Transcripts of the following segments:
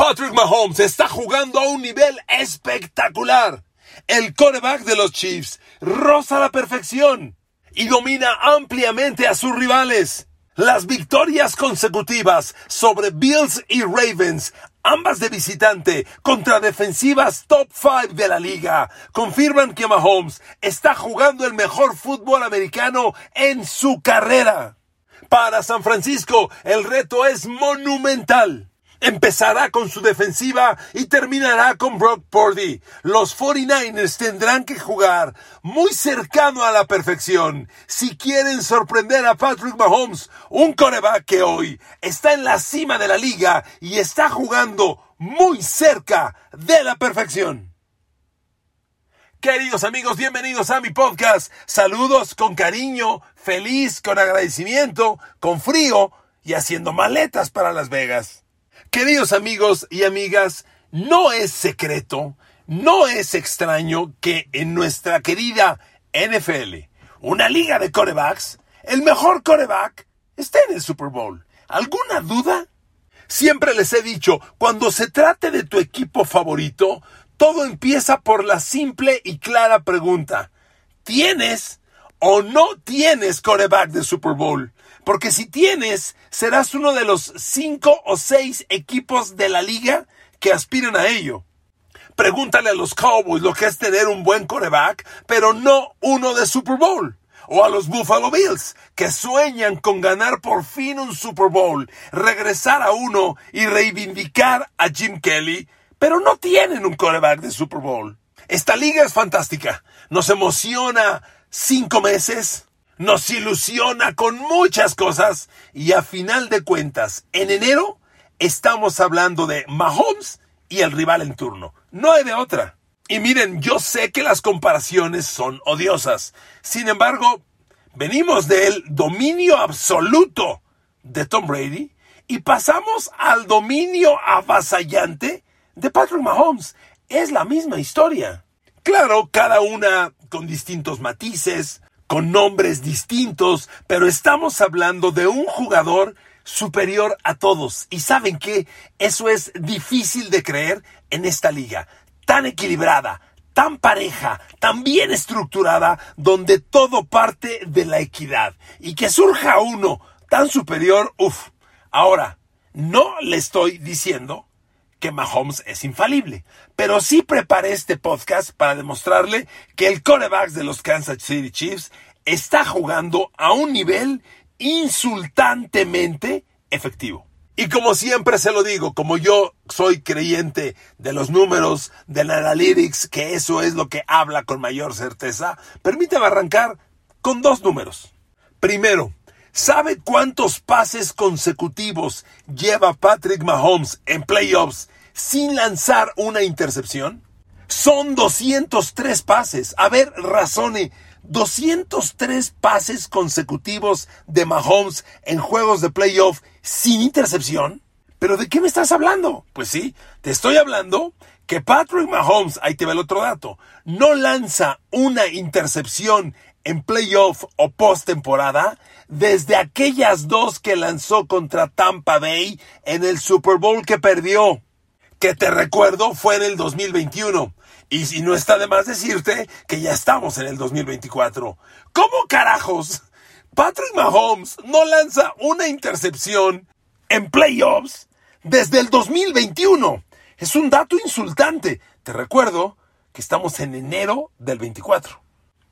Patrick Mahomes está jugando a un nivel espectacular. El coreback de los Chiefs roza la perfección y domina ampliamente a sus rivales. Las victorias consecutivas sobre Bills y Ravens, ambas de visitante, contra defensivas top 5 de la liga, confirman que Mahomes está jugando el mejor fútbol americano en su carrera. Para San Francisco, el reto es monumental. Empezará con su defensiva y terminará con Brock Purdy. Los 49ers tendrán que jugar muy cercano a la perfección si quieren sorprender a Patrick Mahomes, un coreback que hoy está en la cima de la liga y está jugando muy cerca de la perfección. Queridos amigos, bienvenidos a mi podcast. Saludos con cariño, feliz, con agradecimiento, con frío y haciendo maletas para Las Vegas. Queridos amigos y amigas, no es secreto, no es extraño que en nuestra querida NFL, una liga de corebacks, el mejor coreback esté en el Super Bowl. ¿Alguna duda? Siempre les he dicho, cuando se trate de tu equipo favorito, todo empieza por la simple y clara pregunta. ¿Tienes o no tienes coreback de Super Bowl? Porque si tienes, serás uno de los cinco o seis equipos de la liga que aspiran a ello. Pregúntale a los Cowboys lo que es tener un buen coreback, pero no uno de Super Bowl. O a los Buffalo Bills, que sueñan con ganar por fin un Super Bowl, regresar a uno y reivindicar a Jim Kelly, pero no tienen un coreback de Super Bowl. Esta liga es fantástica. Nos emociona cinco meses, nos ilusiona con muchas cosas y a final de cuentas, en enero estamos hablando de Mahomes y el rival en turno. No hay de otra. Y miren, yo sé que las comparaciones son odiosas. Sin embargo, venimos del dominio absoluto de Tom Brady y pasamos al dominio avasallante de Patrick Mahomes. Es la misma historia. Claro, cada una con distintos matices, con nombres distintos, pero estamos hablando de un jugador superior a todos. Y saben que eso es difícil de creer en esta liga, tan equilibrada, tan pareja, tan bien estructurada, donde todo parte de la equidad. Y que surja uno tan superior, uff. Ahora, no le estoy diciendo que Mahomes es infalible. Pero sí preparé este podcast para demostrarle que el coreback de los Kansas City Chiefs está jugando a un nivel insultantemente efectivo. Y como siempre se lo digo, como yo soy creyente de los números, del analytics, que eso es lo que habla con mayor certeza, permítame arrancar con dos números. Primero, ¿sabe cuántos pases consecutivos lleva Patrick Mahomes en playoffs sin lanzar una intercepción? Son 203 pases. A ver, razone. 203 pases consecutivos de Mahomes en juegos de playoff sin intercepción. ¿Pero de qué me estás hablando? Pues sí, te estoy hablando que Patrick Mahomes, ahí te ve el otro dato, no lanza una intercepción en playoff o postemporada desde aquellas dos que lanzó contra Tampa Bay en el Super Bowl que perdió que te recuerdo fue en el 2021. Y si no está de más decirte que ya estamos en el 2024. ¿Cómo carajos? Patrick Mahomes no lanza una intercepción en playoffs desde el 2021. Es un dato insultante. Te recuerdo que estamos en enero del 24.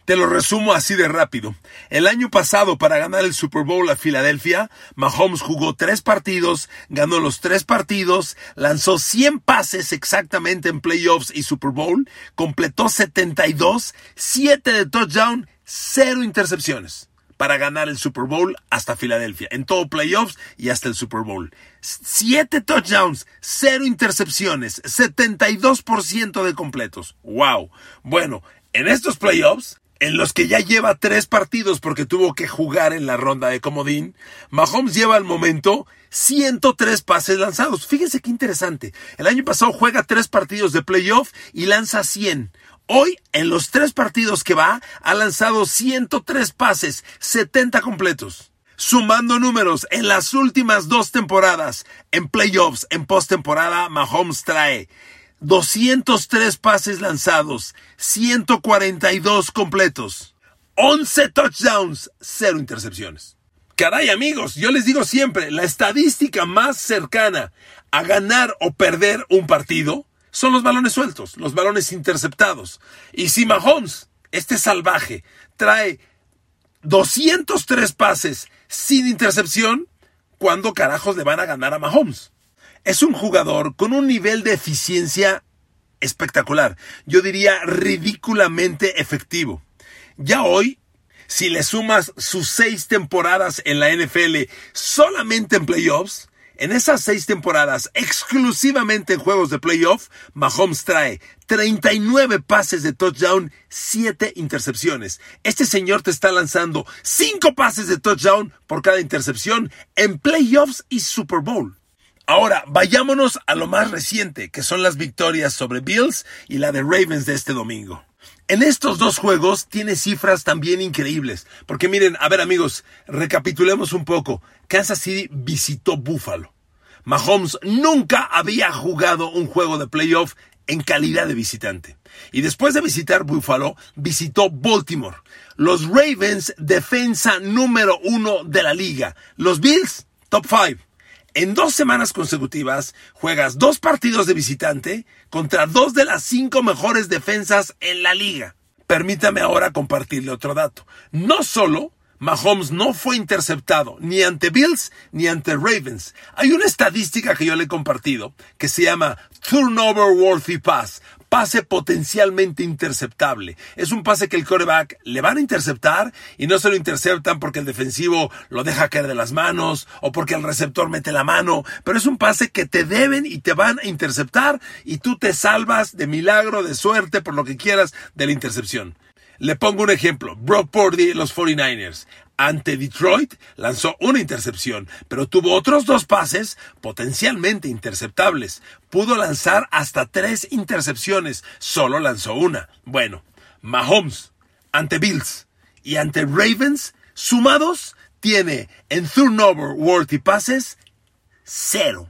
Te lo resumo así de rápido. El año pasado, para ganar el Super Bowl a Filadelfia, Mahomes jugó tres partidos, ganó los tres partidos, lanzó 100 pases exactamente en playoffs y Super Bowl, completó 72, 7 de touchdown, 0 intercepciones para ganar el Super Bowl hasta Filadelfia, en todo playoffs y hasta el Super Bowl. 7 touchdowns, 0 intercepciones, 72% de completos. ¡Wow! Bueno, en estos playoffs, en los que ya lleva tres partidos porque tuvo que jugar en la ronda de comodín, Mahomes lleva al momento 103 pases lanzados. Fíjense qué interesante. El año pasado juega tres partidos de playoff y lanza 100. Hoy, en los tres partidos que va, ha lanzado 103 pases, 70 completos. Sumando números en las últimas dos temporadas, en playoffs, en postemporada, Mahomes trae 203 pases lanzados, 142 completos, 11 touchdowns, 0 intercepciones. Caray amigos, yo les digo siempre, la estadística más cercana a ganar o perder un partido son los balones sueltos, los balones interceptados. Y si Mahomes, este salvaje, trae 203 pases sin intercepción, ¿cuándo carajos le van a ganar a Mahomes? Es un jugador con un nivel de eficiencia espectacular. Yo diría ridículamente efectivo. Ya hoy, si le sumas sus seis temporadas en la NFL solamente en playoffs, en esas seis temporadas, exclusivamente en juegos de playoff, Mahomes trae 39 pases de touchdown, 7 intercepciones. Este señor te está lanzando 5 pases de touchdown por cada intercepción en playoffs y Super Bowl. Ahora, vayámonos a lo más reciente, que son las victorias sobre Bills y la de Ravens de este domingo. En estos dos juegos tiene cifras también increíbles. Porque miren, a ver amigos, recapitulemos un poco. Kansas City visitó Buffalo. Mahomes nunca había jugado un juego de playoff en calidad de visitante. Y después de visitar Buffalo, visitó Baltimore. Los Ravens, defensa número uno de la liga. Los Bills, top five. En dos semanas consecutivas juegas dos partidos de visitante contra dos de las cinco mejores defensas en la liga. Permítame ahora compartirle otro dato. No solo Mahomes no fue interceptado ni ante Bills ni ante Ravens. Hay una estadística que yo le he compartido que se llama Turnover Worthy Pass, pase potencialmente interceptable. Es un pase que el coreback le van a interceptar y no se lo interceptan porque el defensivo lo deja caer de las manos o porque el receptor mete la mano, pero es un pase que te deben y te van a interceptar y tú te salvas de milagro, de suerte, por lo que quieras, de la intercepción. Le pongo un ejemplo. Brock Purdy, los 49ers. Ante Detroit lanzó una intercepción, pero tuvo otros dos pases potencialmente interceptables. Pudo lanzar hasta tres intercepciones, solo lanzó una. Bueno, Mahomes, ante Bills y ante Ravens, sumados, tiene en turnover worthy passes cero.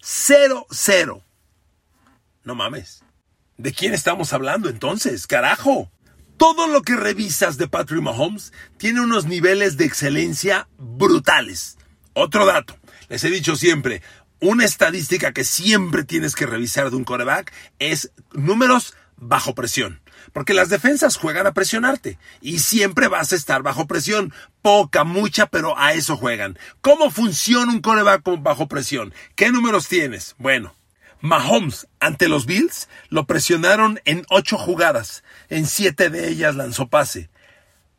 Cero, cero. No mames. ¿De quién estamos hablando entonces? Carajo. Todo lo que revisas de Patrick Mahomes tiene unos niveles de excelencia brutales. Otro dato, les he dicho siempre, una estadística que siempre tienes que revisar de un coreback es números bajo presión. Porque las defensas juegan a presionarte y siempre vas a estar bajo presión. Poca, mucha, pero a eso juegan. ¿Cómo funciona un coreback bajo presión? ¿Qué números tienes? Bueno, Mahomes ante los Bills lo presionaron en ocho jugadas. En siete de ellas lanzó pase.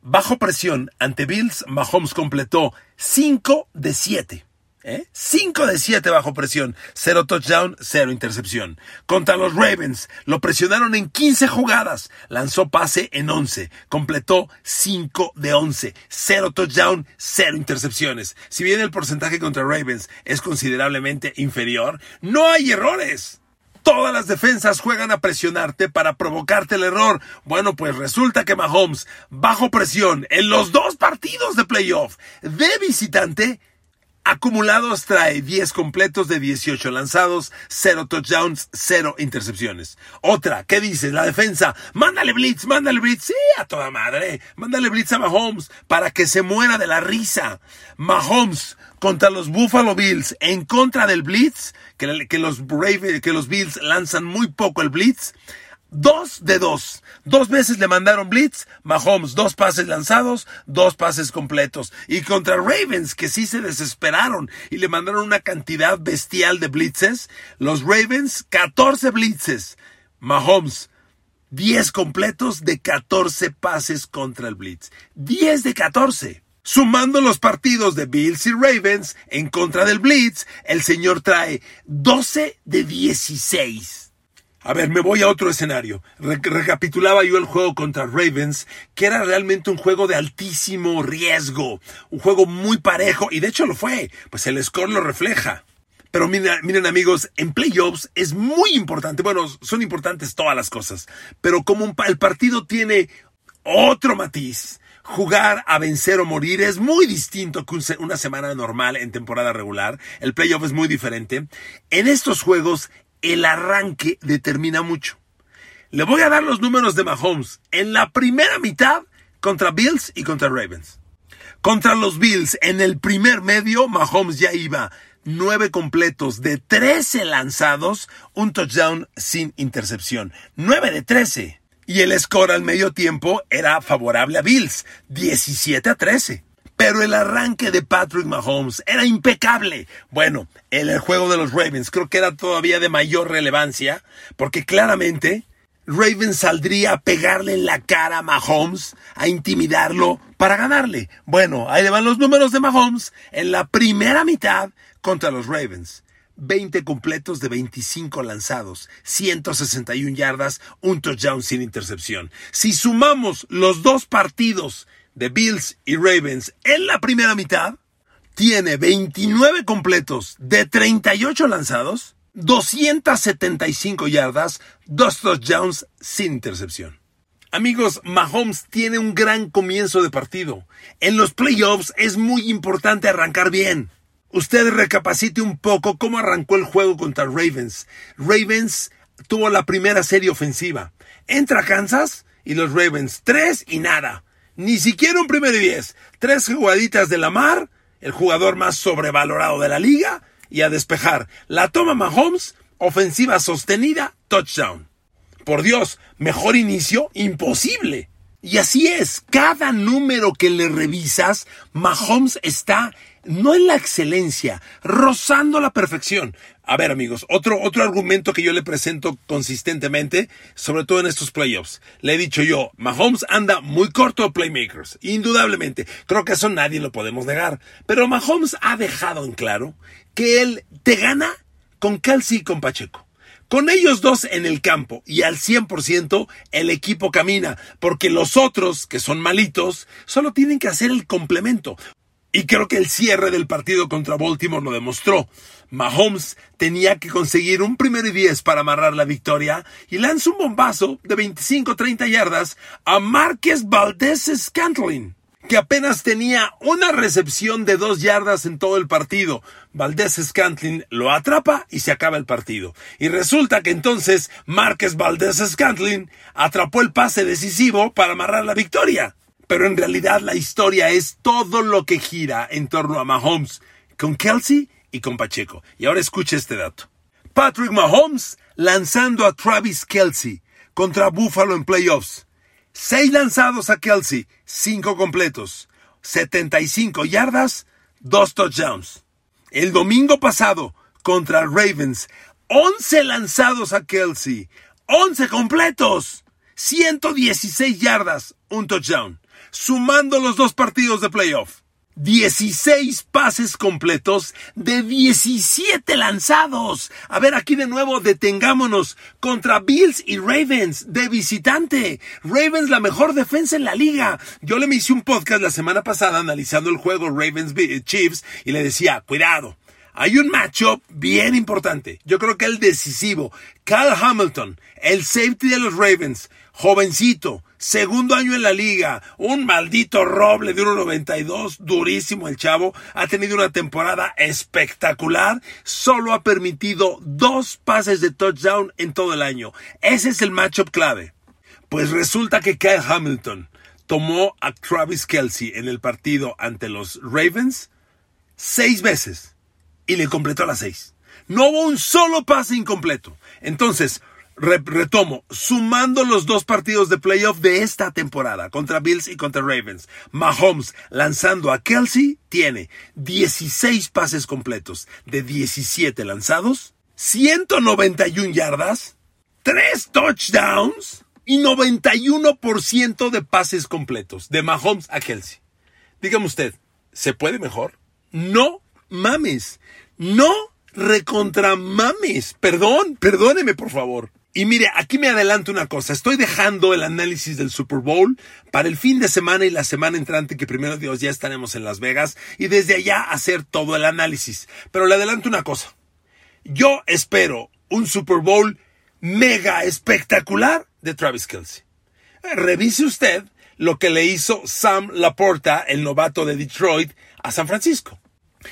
Bajo presión ante Bills, Mahomes completó cinco de siete. ¿Eh? 5 de 7 bajo presión, 0 touchdown, 0 intercepción. Contra los Ravens, lo presionaron en 15 jugadas, lanzó pase en 11, completó 5 de 11, 0 touchdown, 0 intercepciones. Si bien el porcentaje contra Ravens es considerablemente inferior, no hay errores. Todas las defensas juegan a presionarte para provocarte el error. Bueno, pues resulta que Mahomes, bajo presión, en los dos partidos de playoff de visitante, Acumulados trae 10 completos de 18 lanzados, 0 touchdowns, 0 intercepciones. Otra, ¿qué dices? La defensa, mándale blitz, mándale blitz, sí, a toda madre, mándale blitz a Mahomes para que se muera de la risa. Mahomes contra los Buffalo Bills en contra del blitz, que, los, que los Bills lanzan muy poco el blitz. Dos de dos. Dos veces le mandaron blitz, Mahomes dos pases lanzados, dos pases completos. Y contra Ravens, que sí se desesperaron y le mandaron una cantidad bestial de blitzes, los Ravens 14 blitzes, Mahomes 10 completos de 14 pases contra el blitz. 10 de 14. Sumando los partidos de Bills y Ravens en contra del blitz, el señor trae 12 de 16. A ver, me voy a otro escenario. recapitulaba yo el juego contra Ravens, que era realmente un juego de altísimo riesgo, un juego muy parejo, y de hecho lo fue, pues el score lo refleja. Pero miren, miren amigos, en playoffs es muy importante, bueno, son importantes todas las cosas, pero como el partido tiene otro matiz, jugar a vencer o morir es muy distinto que una semana normal en temporada regular. El playoff es muy diferente. En estos juegos, el arranque determina mucho. Le voy a dar los números de Mahomes en la primera mitad contra Bills y contra Ravens. Contra los Bills, en el primer medio, Mahomes ya iba nueve completos de 13 lanzados, un touchdown sin intercepción. 9 de 13. Y el score al medio tiempo era favorable a Bills, 17 a 13. Pero el arranque de Patrick Mahomes era impecable. Bueno, en el juego de los Ravens creo que era todavía de mayor relevancia, porque claramente Ravens saldría a pegarle en la cara a Mahomes, a intimidarlo para ganarle. Bueno, ahí le van los números de Mahomes en la primera mitad contra los Ravens. 20 completos de 25 lanzados, 161 yardas, un touchdown sin intercepción. Si sumamos los dos partidos de Bills y Ravens en la primera mitad, tiene 29 completos de 38 lanzados, 275 yardas, dos touchdowns sin intercepción. Amigos, Mahomes tiene un gran comienzo de partido. En los playoffs es muy importante arrancar bien. Usted recapacite un poco cómo arrancó el juego contra Ravens. Ravens tuvo la primera serie ofensiva. Entra Kansas y los Ravens, tres y nada. Ni siquiera un primero y diez. Tres jugaditas de la mar, el jugador más sobrevalorado de la liga, y a despejar. La toma Mahomes, ofensiva sostenida, touchdown. Por Dios, mejor inicio, imposible. Y así es, cada número que le revisas, Mahomes está no en la excelencia, rozando la perfección. A ver, amigos, otro, otro argumento que yo le presento consistentemente, sobre todo en estos playoffs. Le he dicho yo, Mahomes anda muy corto de playmakers, indudablemente. Creo que eso nadie lo podemos negar. Pero Mahomes ha dejado en claro que él te gana con Kelsey y con Pacheco. Con ellos dos en el campo y al 100% el equipo camina, porque los otros, que son malitos, solo tienen que hacer el complemento. Y creo que el cierre del partido contra Baltimore lo demostró. Mahomes tenía que conseguir un primero y diez para amarrar la victoria y lanza un bombazo de 25-30 yardas a Márquez Valdez Scantling, que apenas tenía una recepción de dos yardas en todo el partido. Valdez Scantling lo atrapa y se acaba el partido. Y resulta que entonces Márquez Valdez Scantling atrapó el pase decisivo para amarrar la victoria. Pero en realidad la historia es todo lo que gira en torno a Mahomes, con Kelsey y con Pacheco. Y ahora escuche este dato. Patrick Mahomes lanzando a Travis Kelsey contra Buffalo en playoffs. Seis lanzados a Kelsey, cinco completos, 75 yardas, dos touchdowns. El domingo pasado contra Ravens, 11 lanzados a Kelsey, 11 completos, 116 yardas, un touchdown sumando los dos partidos de playoff. 16 pases completos de 17 lanzados. A ver, aquí de nuevo detengámonos contra Bills y Ravens de visitante. Ravens la mejor defensa en la liga. Yo le hice un podcast la semana pasada analizando el juego Ravens Chiefs y le decía, cuidado. Hay un matchup bien importante. Yo creo que el decisivo. Cal Hamilton, el safety de los Ravens, jovencito, segundo año en la liga, un maldito roble de 1.92, durísimo el chavo, ha tenido una temporada espectacular, solo ha permitido dos pases de touchdown en todo el año. Ese es el matchup clave. Pues resulta que Kyle Hamilton tomó a Travis Kelsey en el partido ante los Ravens seis veces y le completó las seis. No hubo un solo pase incompleto. Entonces, retomo, sumando los dos partidos de playoff de esta temporada contra Bills y contra Ravens, Mahomes lanzando a Kelsey tiene 16 pases completos de 17 lanzados, 191 yardas, 3 touchdowns y 91% de pases completos de Mahomes a Kelsey. Dígame usted, ¿se puede mejor? No mames, no recontra mames. Perdón, perdóneme por favor. Y mire, aquí me adelanto una cosa. Estoy dejando el análisis del Super Bowl para el fin de semana y la semana entrante, que primero Dios ya estaremos en Las Vegas, y desde allá hacer todo el análisis. Pero le adelanto una cosa. Yo espero un Super Bowl mega espectacular de Travis Kelsey. Revise usted lo que le hizo Sam Laporta, el novato de Detroit, a San Francisco.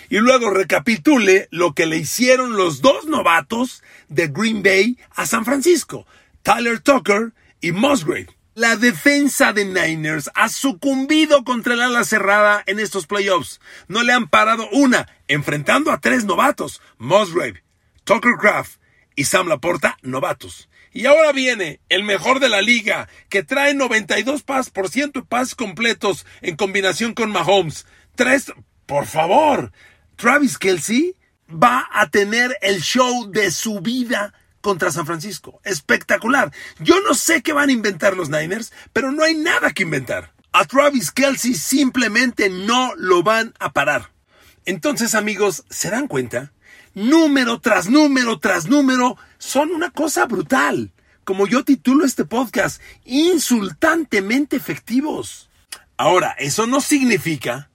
Y luego recapitule lo que le hicieron los dos novatos de Green Bay a San Francisco, Tyler Tucker y Musgrave. La defensa de Niners ha sucumbido contra el ala cerrada en estos playoffs. No le han parado una, enfrentando a tres novatos, Musgrave, Tucker Craft y Sam Laporta, novatos. Y ahora viene el mejor de la liga, que trae 92% de pases completos en combinación con Mahomes. Tres, por favor, Travis Kelsey va a tener el show de su vida contra San Francisco. Espectacular. Yo no sé qué van a inventar los Niners, pero no hay nada que inventar. A Travis Kelsey simplemente no lo van a parar. Entonces, amigos, ¿se dan cuenta? Número tras número tras número son una cosa brutal. Como yo titulo este podcast, insultantemente efectivos. Ahora, eso no significa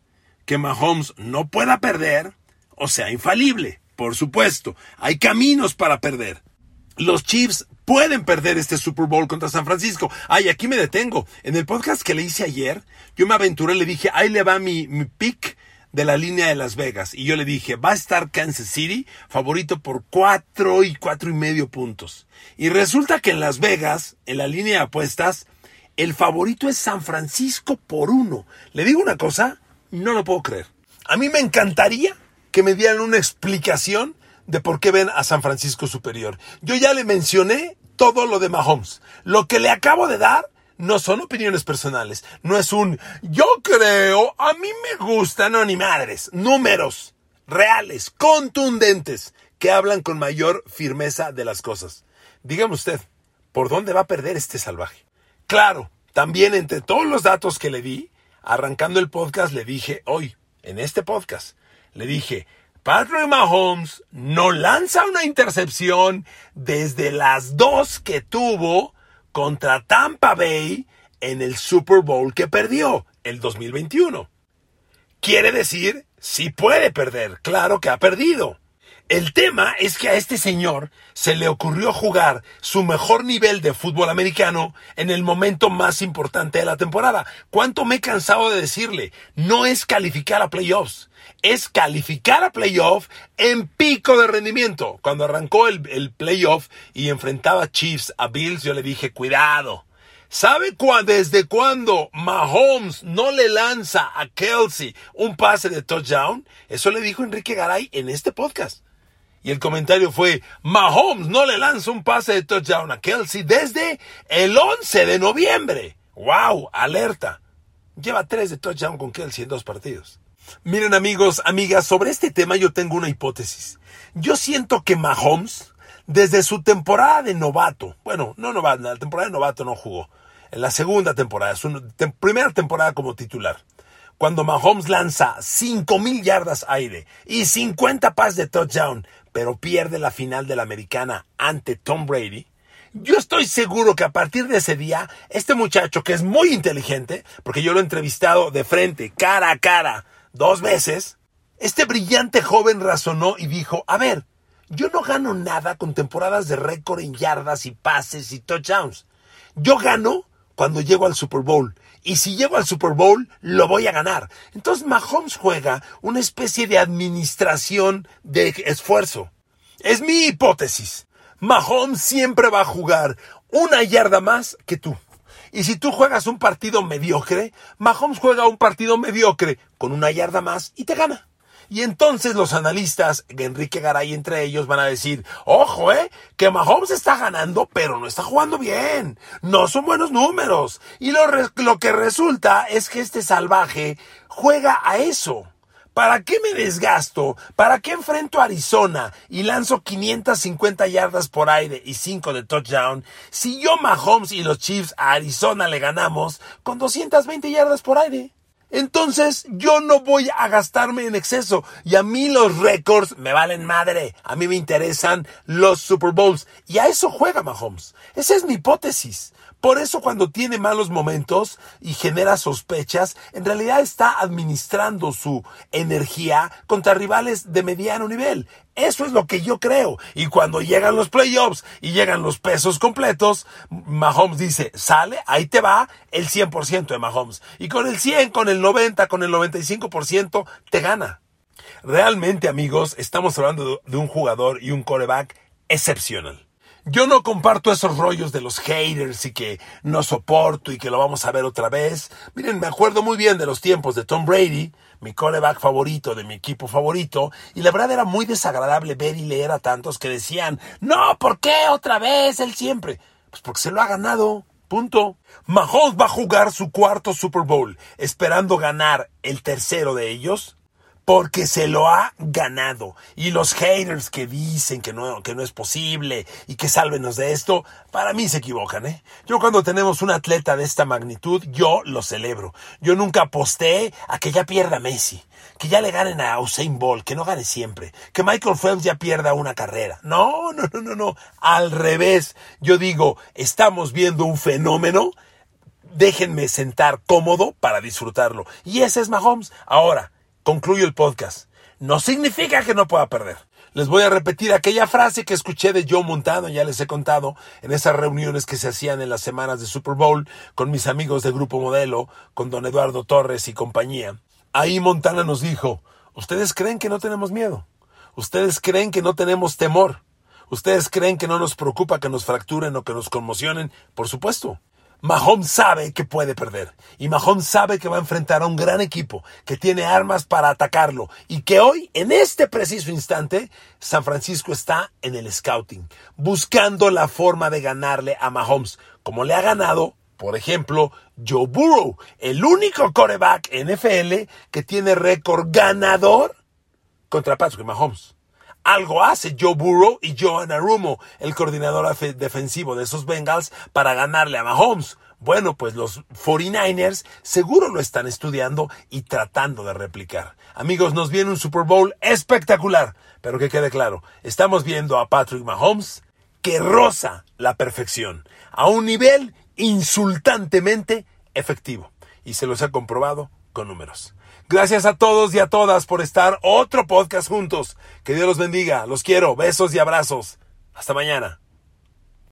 que Mahomes no pueda perder o sea infalible. Por supuesto, hay caminos para perder los Chiefs pueden perder este Super Bowl contra San Francisco. Ay, aquí me detengo. En el podcast que le hice ayer, yo me aventuré, le dije, ahí le va mi, pick de la línea de Las Vegas. Y yo le dije, va a estar Kansas City favorito por cuatro y cuatro y medio puntos. Y resulta que en Las Vegas, en la línea de apuestas, el favorito es San Francisco por uno. Le digo una cosa, no lo puedo creer. A mí me encantaría que me dieran una explicación de por qué ven a San Francisco superior. Yo ya le mencioné todo lo de Mahomes. Lo que le acabo de dar no son opiniones personales. No es un yo creo, a mí me gustan, no ni madres. Números reales, contundentes, que hablan con mayor firmeza de las cosas. Dígame usted, ¿por dónde va a perder este salvaje? Claro, también entre todos los datos que le di, arrancando el podcast, le dije hoy, en este podcast, le dije, Patrick Mahomes no lanza una intercepción desde las dos que tuvo contra Tampa Bay en el Super Bowl que perdió el 2021. Quiere decir, sí puede perder, claro que ha perdido. El tema es que a este señor se le ocurrió jugar su mejor nivel de fútbol americano en el momento más importante de la temporada. ¿Cuánto me he cansado de decirle? No es calificar a playoffs, es calificar a playoff en pico de rendimiento. Cuando arrancó el, playoff y enfrentaba a Chiefs a Bills, yo le dije, cuidado. ¿Sabe desde cuándo Mahomes no le lanza a Kelsey un pase de touchdown? Eso le dijo Enrique Garay en este podcast. Y el comentario fue, Mahomes no le lanza un pase de touchdown a Kelsey desde el 11 de noviembre. ¡Wow! Alerta. Lleva tres de touchdown con Kelsey en dos partidos. Miren amigos, amigas, sobre este tema yo tengo una hipótesis. Yo siento que Mahomes, desde su temporada de novato, bueno, no novato, la temporada de novato no jugó, en la segunda temporada, su primera temporada como titular, cuando Mahomes lanza 5.000 yardas aire y 50 pases de touchdown, pero pierde la final de la americana ante Tom Brady, yo estoy seguro que a partir de ese día, este muchacho que es muy inteligente, porque yo lo he entrevistado de frente, cara a cara, dos veces, este brillante joven razonó y dijo, a ver, yo no gano nada con temporadas de récord en yardas y pases y touchdowns. Yo gano cuando llego al Super Bowl. Y si llego al Super Bowl, lo voy a ganar. Entonces Mahomes juega una especie de administración de esfuerzo. Es mi hipótesis. Mahomes siempre va a jugar una yarda más que tú. Y si tú juegas un partido mediocre, Mahomes juega un partido mediocre con una yarda más y te gana. Y entonces los analistas, Enrique Garay entre ellos, van a decir, ojo, eh, que Mahomes está ganando, pero no está jugando bien. No son buenos números. Y lo, lo que resulta es que este salvaje juega a eso. ¿Para qué me desgasto? ¿Para qué enfrento a Arizona y lanzo 550 yardas por aire y 5 de touchdown si yo Mahomes y los Chiefs a Arizona le ganamos con 220 yardas por aire? Entonces yo no voy a gastarme en exceso y a mí los récords me valen madre. A mí me interesan los Super Bowls y a eso juega Mahomes. Esa es mi hipótesis. Por eso cuando tiene malos momentos y genera sospechas, en realidad está administrando su energía contra rivales de mediano nivel. Eso es lo que yo creo. Y cuando llegan los playoffs y llegan los pesos completos, Mahomes dice, sale, ahí te va el 100% de Mahomes. Y con el 100, con el 90, con el 95%, te gana. Realmente, amigos, estamos hablando de un jugador y un coreback excepcional. Yo no comparto esos rollos de los haters y que no soporto y que lo vamos a ver otra vez. Miren, me acuerdo muy bien de los tiempos de Tom Brady, mi coreback favorito, de mi equipo favorito, y la verdad era muy desagradable ver y leer a tantos que decían, no, ¿por qué otra vez él siempre? Pues porque se lo ha ganado. Punto. Mahomes va a jugar su cuarto Super Bowl, esperando ganar el tercero de ellos porque se lo ha ganado. Y los haters que dicen que no, que no es posible y que sálvenos de esto, para mí se equivocan, ¿eh? Yo cuando tenemos un atleta de esta magnitud, yo lo celebro. Yo nunca aposté a que ya pierda Messi, que ya le ganen a Usain Bolt, que no gane siempre, que Michael Phelps ya pierda una carrera. No, no, no, no, no. Al revés. Yo digo, estamos viendo un fenómeno déjenme sentar cómodo para disfrutarlo. Y ese es Mahomes. Ahora, concluyo el podcast. No significa que no pueda perder. Les voy a repetir aquella frase que escuché de Joe Montano, ya les he contado, en esas reuniones que se hacían en las semanas de Super Bowl con mis amigos de Grupo Modelo, con don Eduardo Torres y compañía. Ahí Montana nos dijo, ¿ustedes creen que no tenemos miedo? ¿Ustedes creen que no tenemos temor? ¿Ustedes creen que no nos preocupa que nos fracturen o que nos conmocionen? Por supuesto. Mahomes sabe que puede perder y Mahomes sabe que va a enfrentar a un gran equipo que tiene armas para atacarlo y que hoy, en este preciso instante, San Francisco está en el scouting, buscando la forma de ganarle a Mahomes, como le ha ganado, por ejemplo, Joe Burrow, el único coreback NFL que tiene récord ganador contra Patrick Mahomes. Algo hace Joe Burrow y Joe Anarumo, el coordinador defensivo de esos Bengals, para ganarle a Mahomes. Bueno, pues los 49ers seguro lo están estudiando y tratando de replicar. Amigos, nos viene un Super Bowl espectacular, pero que quede claro, estamos viendo a Patrick Mahomes que roza la perfección, a un nivel insultantemente efectivo. Y se los ha comprobado con números. Gracias a todos y a todas por estar otro podcast juntos. Que Dios los bendiga. Los quiero. Besos y abrazos. Hasta mañana.